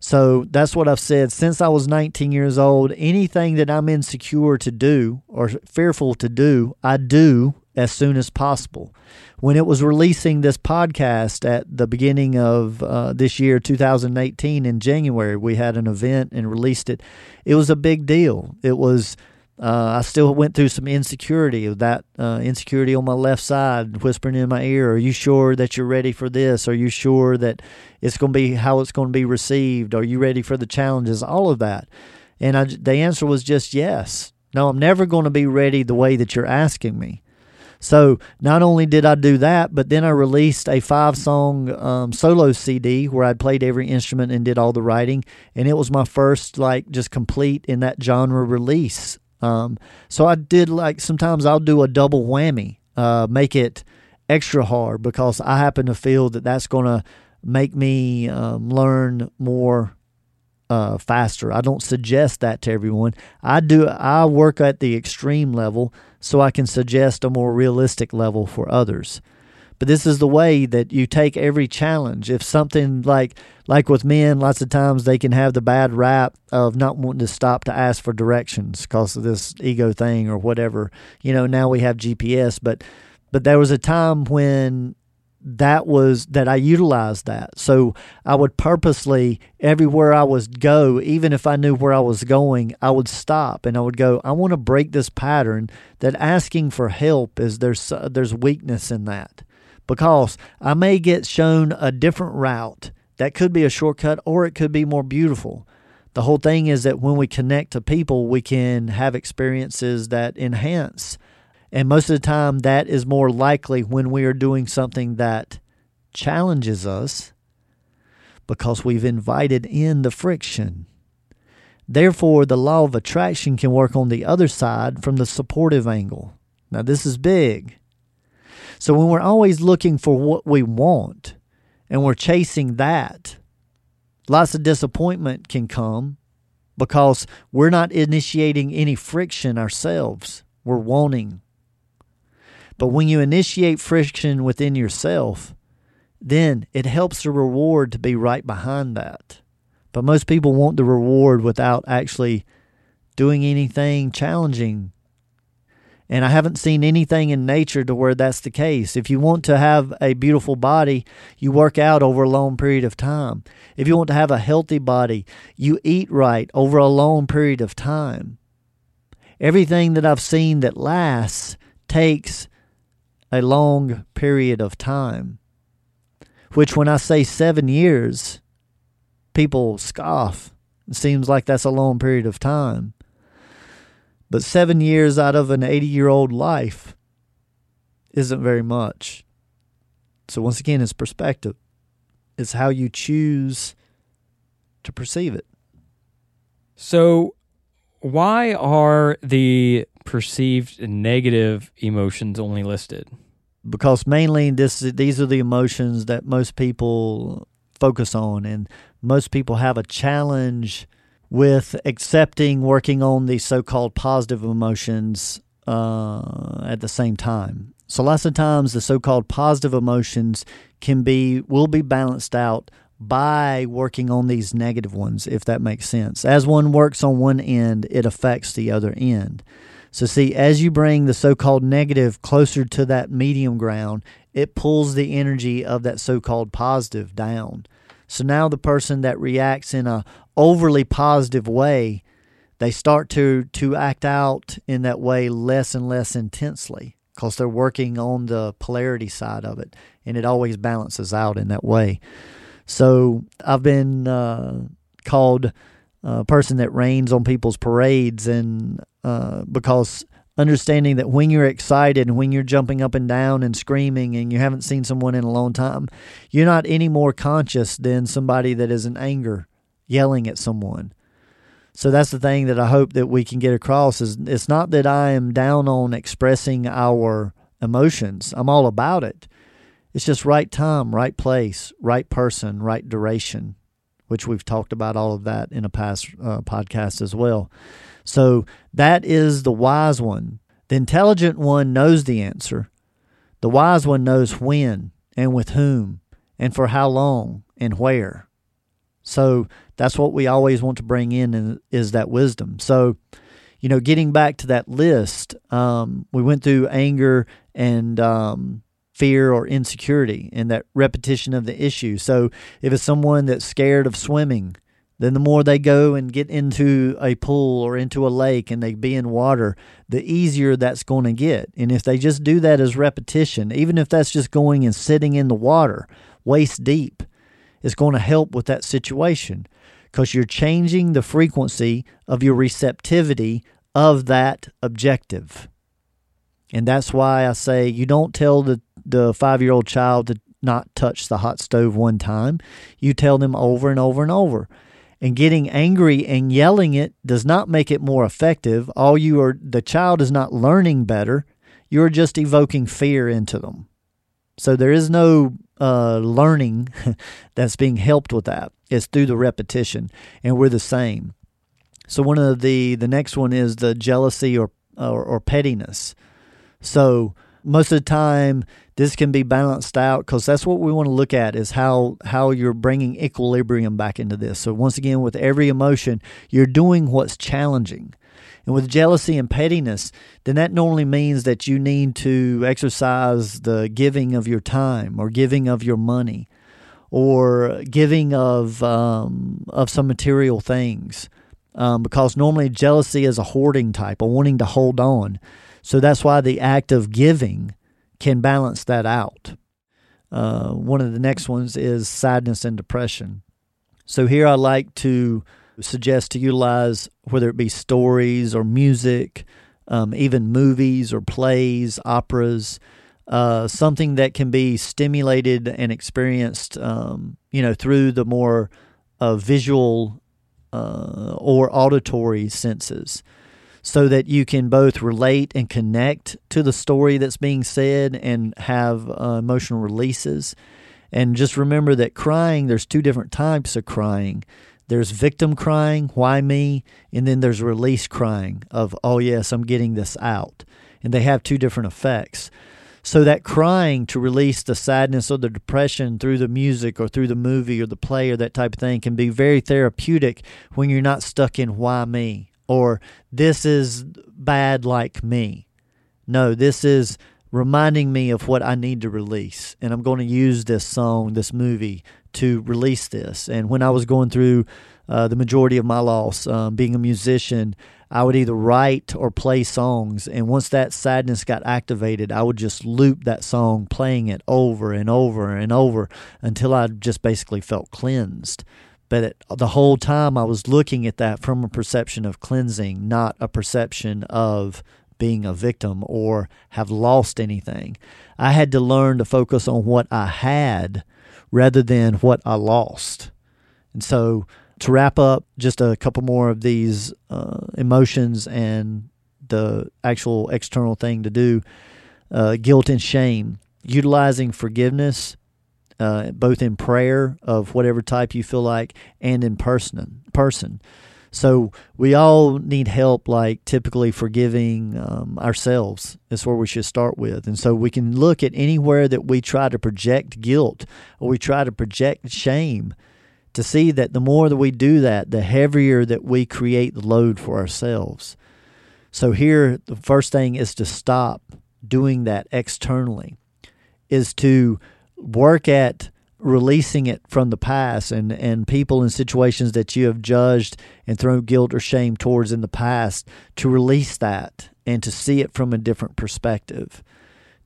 So that's what I've said since I was 19 years old. Anything that I'm insecure to do or fearful to do, I do as soon as possible. When it was releasing this podcast at the beginning of uh, this year, 2018, in January, we had an event and released it. It was a big deal. It was. Uh, I still went through some insecurity of that uh, insecurity on my left side, whispering in my ear, "Are you sure that you're ready for this? Are you sure that it's going to be how it's going to be received? Are you ready for the challenges? All of that." And I, the answer was just yes. No, I'm never going to be ready the way that you're asking me. So not only did I do that, but then I released a five song um, solo CD where I played every instrument and did all the writing, and it was my first like just complete in that genre release. Um, so I did like sometimes I'll do a double whammy, uh, make it extra hard because I happen to feel that that's going to make me um, learn more uh, faster. I don't suggest that to everyone. I do. I work at the extreme level so I can suggest a more realistic level for others. But this is the way that you take every challenge. If something like like with men, lots of times they can have the bad rap of not wanting to stop to ask for directions because of this ego thing or whatever. You know, now we have GPS, but but there was a time when that was that I utilized that. So I would purposely everywhere I was go, even if I knew where I was going, I would stop and I would go. I want to break this pattern that asking for help is there's uh, there's weakness in that because I may get shown a different route that could be a shortcut or it could be more beautiful. The whole thing is that when we connect to people, we can have experiences that enhance and most of the time, that is more likely when we are doing something that challenges us because we've invited in the friction. Therefore, the law of attraction can work on the other side from the supportive angle. Now, this is big. So, when we're always looking for what we want and we're chasing that, lots of disappointment can come because we're not initiating any friction ourselves. We're wanting but when you initiate friction within yourself, then it helps the reward to be right behind that. But most people want the reward without actually doing anything challenging. And I haven't seen anything in nature to where that's the case. If you want to have a beautiful body, you work out over a long period of time. If you want to have a healthy body, you eat right over a long period of time. Everything that I've seen that lasts takes a long period of time. Which, when I say seven years, people scoff. It seems like that's a long period of time. But seven years out of an 80 year old life isn't very much. So, once again, it's perspective, it's how you choose to perceive it. So, why are the perceived negative emotions only listed? Because mainly this these are the emotions that most people focus on and most people have a challenge with accepting working on the so-called positive emotions uh, at the same time. So lots of times the so-called positive emotions can be will be balanced out by working on these negative ones, if that makes sense. As one works on one end, it affects the other end. So, see, as you bring the so called negative closer to that medium ground, it pulls the energy of that so called positive down. So now the person that reacts in a overly positive way, they start to, to act out in that way less and less intensely because they're working on the polarity side of it, and it always balances out in that way. So I've been uh, called a person that rains on people's parades, and uh, because understanding that when you're excited and when you're jumping up and down and screaming and you haven't seen someone in a long time, you're not any more conscious than somebody that is in anger yelling at someone. So that's the thing that I hope that we can get across is it's not that I am down on expressing our emotions. I'm all about it. It's just right time, right place, right person, right duration, which we've talked about all of that in a past uh, podcast as well. So that is the wise one. The intelligent one knows the answer. The wise one knows when and with whom and for how long and where. So that's what we always want to bring in is that wisdom. So, you know, getting back to that list, um, we went through anger and um, fear or insecurity and that repetition of the issue. So, if it's someone that's scared of swimming, then the more they go and get into a pool or into a lake and they be in water, the easier that's going to get. And if they just do that as repetition, even if that's just going and sitting in the water waist deep, it's going to help with that situation because you're changing the frequency of your receptivity of that objective. And that's why I say you don't tell the, the five year old child to not touch the hot stove one time. You tell them over and over and over. And getting angry and yelling it does not make it more effective. All you are, the child is not learning better. You're just evoking fear into them. So there is no uh, learning that's being helped with that. It's through the repetition, and we're the same. So one of the the next one is the jealousy or or, or pettiness. So most of the time this can be balanced out because that's what we want to look at is how how you're bringing equilibrium back into this so once again with every emotion you're doing what's challenging and with jealousy and pettiness, then that normally means that you need to exercise the giving of your time or giving of your money or giving of um, of some material things. Um, because normally jealousy is a hoarding type, or wanting to hold on. So that's why the act of giving can balance that out. Uh, one of the next ones is sadness and depression. So here I like to suggest to utilize whether it be stories or music, um, even movies or plays, operas, uh, something that can be stimulated and experienced, um, you know, through the more uh, visual uh, or auditory senses, so that you can both relate and connect to the story that's being said and have uh, emotional releases. And just remember that crying, there's two different types of crying. There's victim crying, why me? And then there's release crying of, oh, yes, I'm getting this out. And they have two different effects. So that crying to release the sadness or the depression through the music or through the movie or the play or that type of thing can be very therapeutic when you're not stuck in why me or this is bad like me. No, this is reminding me of what I need to release. And I'm going to use this song, this movie, to release this. And when I was going through uh, the majority of my loss, um, being a musician, I would either write or play songs. And once that sadness got activated, I would just loop that song, playing it over and over and over until I just basically felt cleansed. But it, the whole time I was looking at that from a perception of cleansing, not a perception of being a victim or have lost anything. I had to learn to focus on what I had rather than what I lost. And so, to wrap up, just a couple more of these uh, emotions and the actual external thing to do uh, guilt and shame, utilizing forgiveness. Uh, both in prayer of whatever type you feel like and in person person so we all need help, like typically forgiving um, ourselves. That's where we should start with. And so we can look at anywhere that we try to project guilt or we try to project shame. to see that the more that we do that, the heavier that we create the load for ourselves. So here, the first thing is to stop doing that externally, is to work at releasing it from the past and, and people and situations that you have judged and thrown guilt or shame towards in the past, to release that and to see it from a different perspective.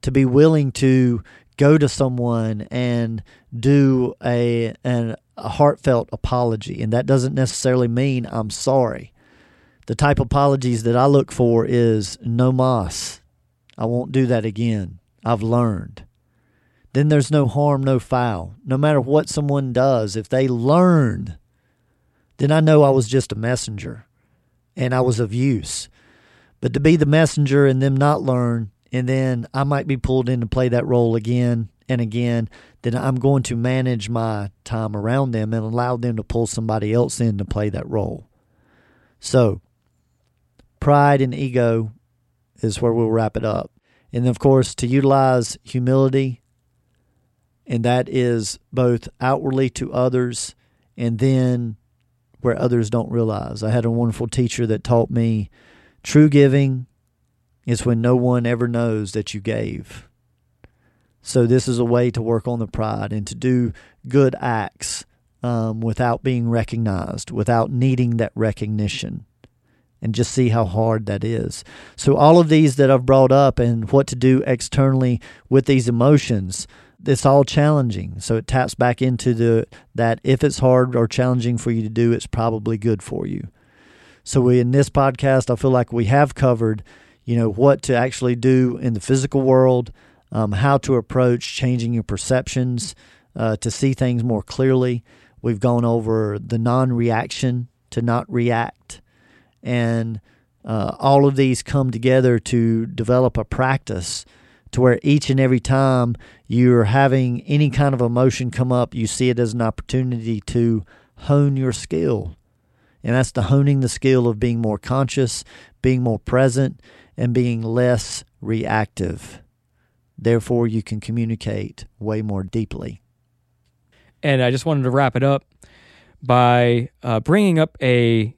To be willing to go to someone and do a, an, a heartfelt apology. And that doesn't necessarily mean I'm sorry. The type of apologies that I look for is no mas. I won't do that again. I've learned then there's no harm, no foul. No matter what someone does, if they learn, then I know I was just a messenger and I was of use. But to be the messenger and them not learn, and then I might be pulled in to play that role again and again, then I'm going to manage my time around them and allow them to pull somebody else in to play that role. So, pride and ego is where we'll wrap it up. And of course, to utilize humility and that is both outwardly to others and then where others don't realize. I had a wonderful teacher that taught me true giving is when no one ever knows that you gave. So, this is a way to work on the pride and to do good acts um, without being recognized, without needing that recognition, and just see how hard that is. So, all of these that I've brought up and what to do externally with these emotions it's all challenging. So it taps back into the that if it's hard or challenging for you to do, it's probably good for you. So we in this podcast, I feel like we have covered, you know, what to actually do in the physical world, um, how to approach changing your perceptions uh, to see things more clearly. We've gone over the non-reaction to not react, and uh, all of these come together to develop a practice to where each and every time you're having any kind of emotion come up, you see it as an opportunity to hone your skill. And that's the honing the skill of being more conscious, being more present, and being less reactive. Therefore, you can communicate way more deeply. And I just wanted to wrap it up by uh, bringing up a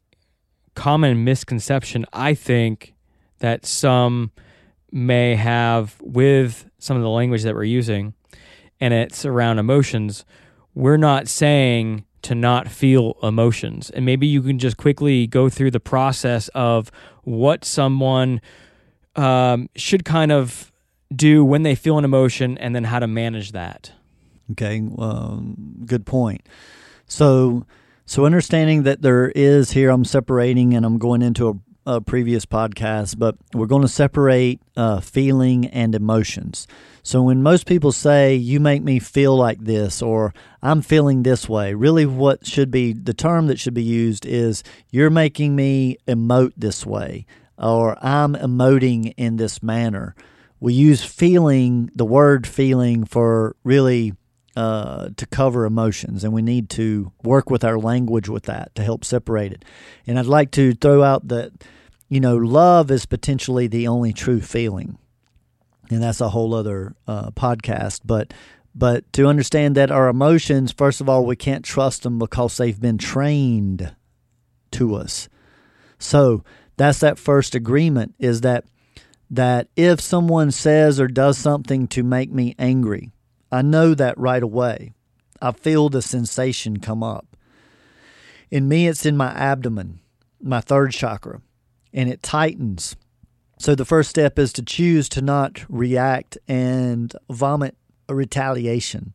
common misconception I think that some may have with some of the language that we're using, and it's around emotions, we're not saying to not feel emotions. And maybe you can just quickly go through the process of what someone um, should kind of do when they feel an emotion and then how to manage that. Okay, good point. So, so understanding that there is here, I'm separating and I'm going into a previous podcast, but we're going to separate uh, feeling and emotions. So when most people say, you make me feel like this, or I'm feeling this way, really what should be the term that should be used is, you're making me emote this way, or I'm emoting in this manner. We use feeling, the word feeling, for really uh, to cover emotions, and we need to work with our language with that to help separate it. And I'd like to throw out that you know, love is potentially the only true feeling, and that's a whole other uh, podcast. But but to understand that our emotions, first of all, we can't trust them because they've been trained to us. So that's that first agreement is that that if someone says or does something to make me angry, I know that right away. I feel the sensation come up. In me, it's in my abdomen, my third chakra and it tightens. So the first step is to choose to not react and vomit a retaliation.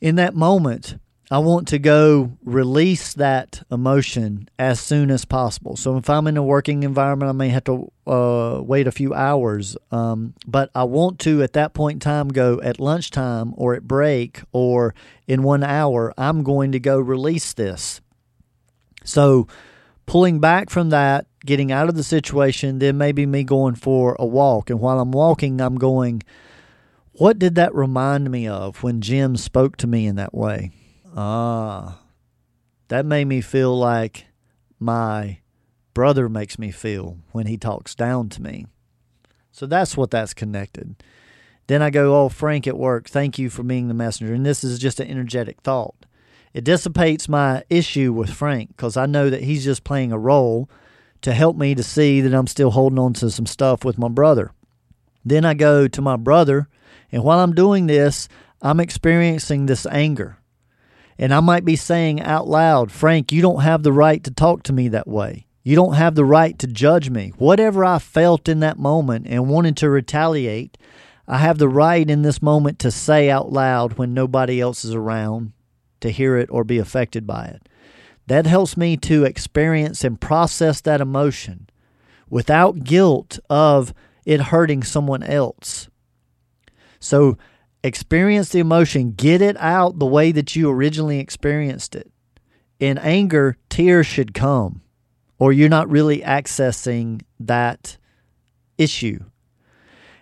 In that moment, I want to go release that emotion as soon as possible. So if I'm in a working environment, I may have to uh, wait a few hours, um, but I want to at that point in time go at lunchtime or at break or in one hour. I'm going to go release this. So pulling back from that getting out of the situation, then maybe me going for a walk. And while I'm walking, I'm going, what did that remind me of when Jim spoke to me in that way? Ah, that made me feel like my brother makes me feel when he talks down to me. So that's what that's connected. Then I go, Oh, Frank at work, thank you for being the messenger. And this is just an energetic thought. It dissipates my issue with Frank because I know that he's just playing a role to help me to see that I'm still holding on to some stuff with my brother. Then I go to my brother, and while I'm doing this, I'm experiencing this anger. And I might be saying out loud, Frank, you don't have the right to talk to me that way. You don't have the right to judge me. Whatever I felt in that moment and wanted to retaliate, I have the right in this moment to say out loud when nobody else is around to hear it or be affected by it. That helps me to experience and process that emotion without guilt of it hurting someone else. So, experience the emotion, get it out the way that you originally experienced it. In anger, tears should come, or you're not really accessing that issue.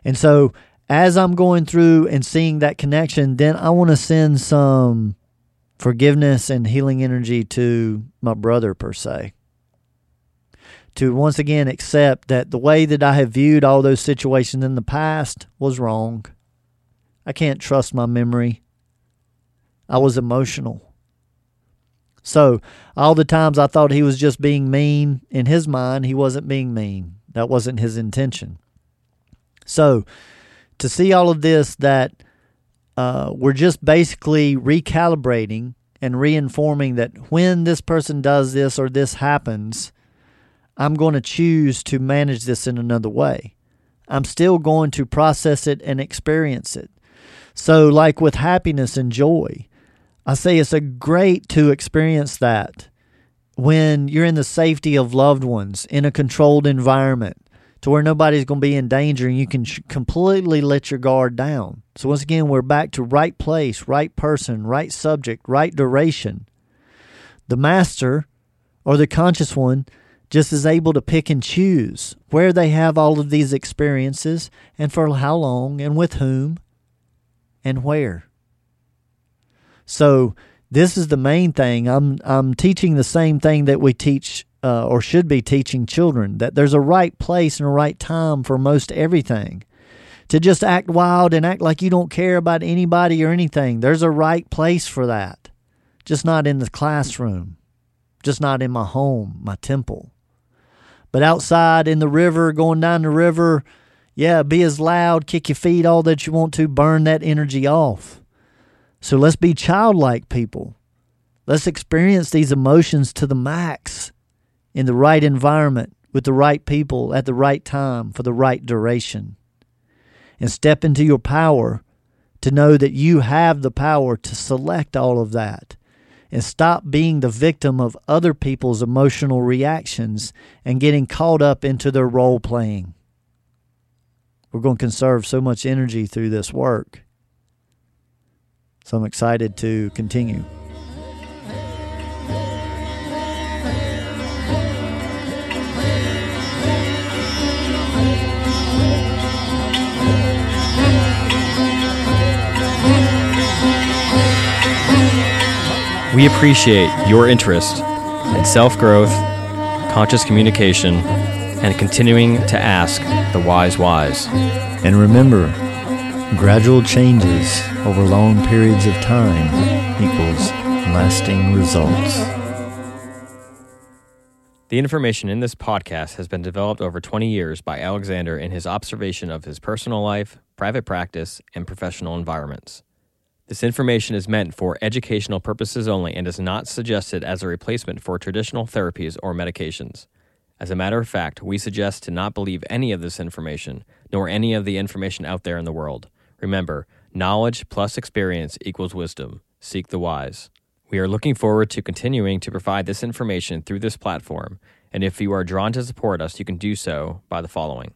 And so, as I'm going through and seeing that connection, then I want to send some forgiveness and healing energy to my brother, per se. To once again accept that the way that I have viewed all those situations in the past was wrong. I can't trust my memory. I was emotional. So, all the times I thought he was just being mean, in his mind, he wasn't being mean. That wasn't his intention. So, to see all of this that uh, we're just basically recalibrating and reinforming that when this person does this or this happens, I'm going to choose to manage this in another way. I'm still going to process it and experience it. So, like with happiness and joy, I say it's a great to experience that when you're in the safety of loved ones in a controlled environment to where nobody's going to be in danger and you can sh- completely let your guard down. So, once again, we're back to right place, right person, right subject, right duration. The master or the conscious one just is able to pick and choose where they have all of these experiences and for how long and with whom and where. So, this is the main thing. I'm I'm teaching the same thing that we teach uh, or should be teaching children that there's a right place and a right time for most everything. To just act wild and act like you don't care about anybody or anything, there's a right place for that. Just not in the classroom, just not in my home, my temple. But outside in the river, going down the river, yeah, be as loud, kick your feet all that you want to, burn that energy off. So let's be childlike people. Let's experience these emotions to the max in the right environment with the right people at the right time for the right duration. And step into your power to know that you have the power to select all of that. And stop being the victim of other people's emotional reactions and getting caught up into their role playing. We're going to conserve so much energy through this work. So I'm excited to continue. We appreciate your interest in self growth, conscious communication, and continuing to ask the wise wise. And remember, gradual changes over long periods of time equals lasting results. The information in this podcast has been developed over 20 years by Alexander in his observation of his personal life, private practice, and professional environments. This information is meant for educational purposes only and is not suggested as a replacement for traditional therapies or medications. As a matter of fact, we suggest to not believe any of this information, nor any of the information out there in the world. Remember, knowledge plus experience equals wisdom. Seek the wise. We are looking forward to continuing to provide this information through this platform, and if you are drawn to support us, you can do so by the following.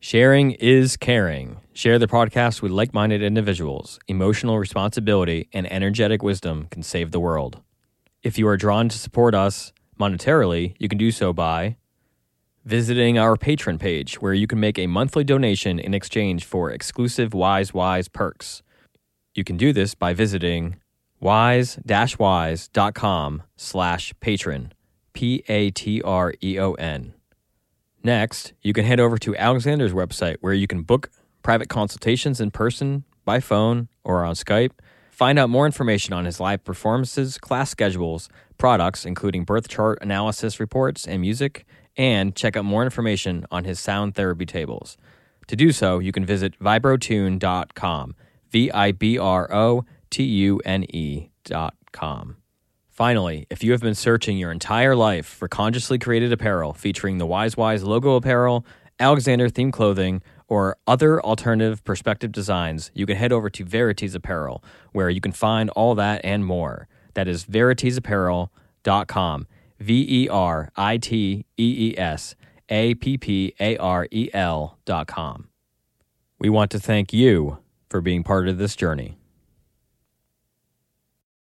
Sharing is caring. Share the podcast with like minded individuals. Emotional responsibility and energetic wisdom can save the world. If you are drawn to support us monetarily, you can do so by visiting our Patreon page, where you can make a monthly donation in exchange for exclusive Wise Wise perks. You can do this by visiting wise-wise.com slash patreon, P-A-T-R-E-O-N. Next, you can head over to Alexander's website where you can book private consultations in person, by phone, or on Skype. Find out more information on his live performances, class schedules, products, including birth chart analysis reports and music, and check out more information on his sound therapy tables. To do so, you can visit vibrotune.com, V I B R O T U N E.com. Finally, if you have been searching your entire life for consciously created apparel featuring the Wise Wise logo apparel, Alexander themed clothing, or other alternative perspective designs, you can head over to Veritees Apparel, where you can find all that and more. That is veriteesapparel.com. V E R I T E E S A P P A R E L dot com. We want to thank you for being part of this journey.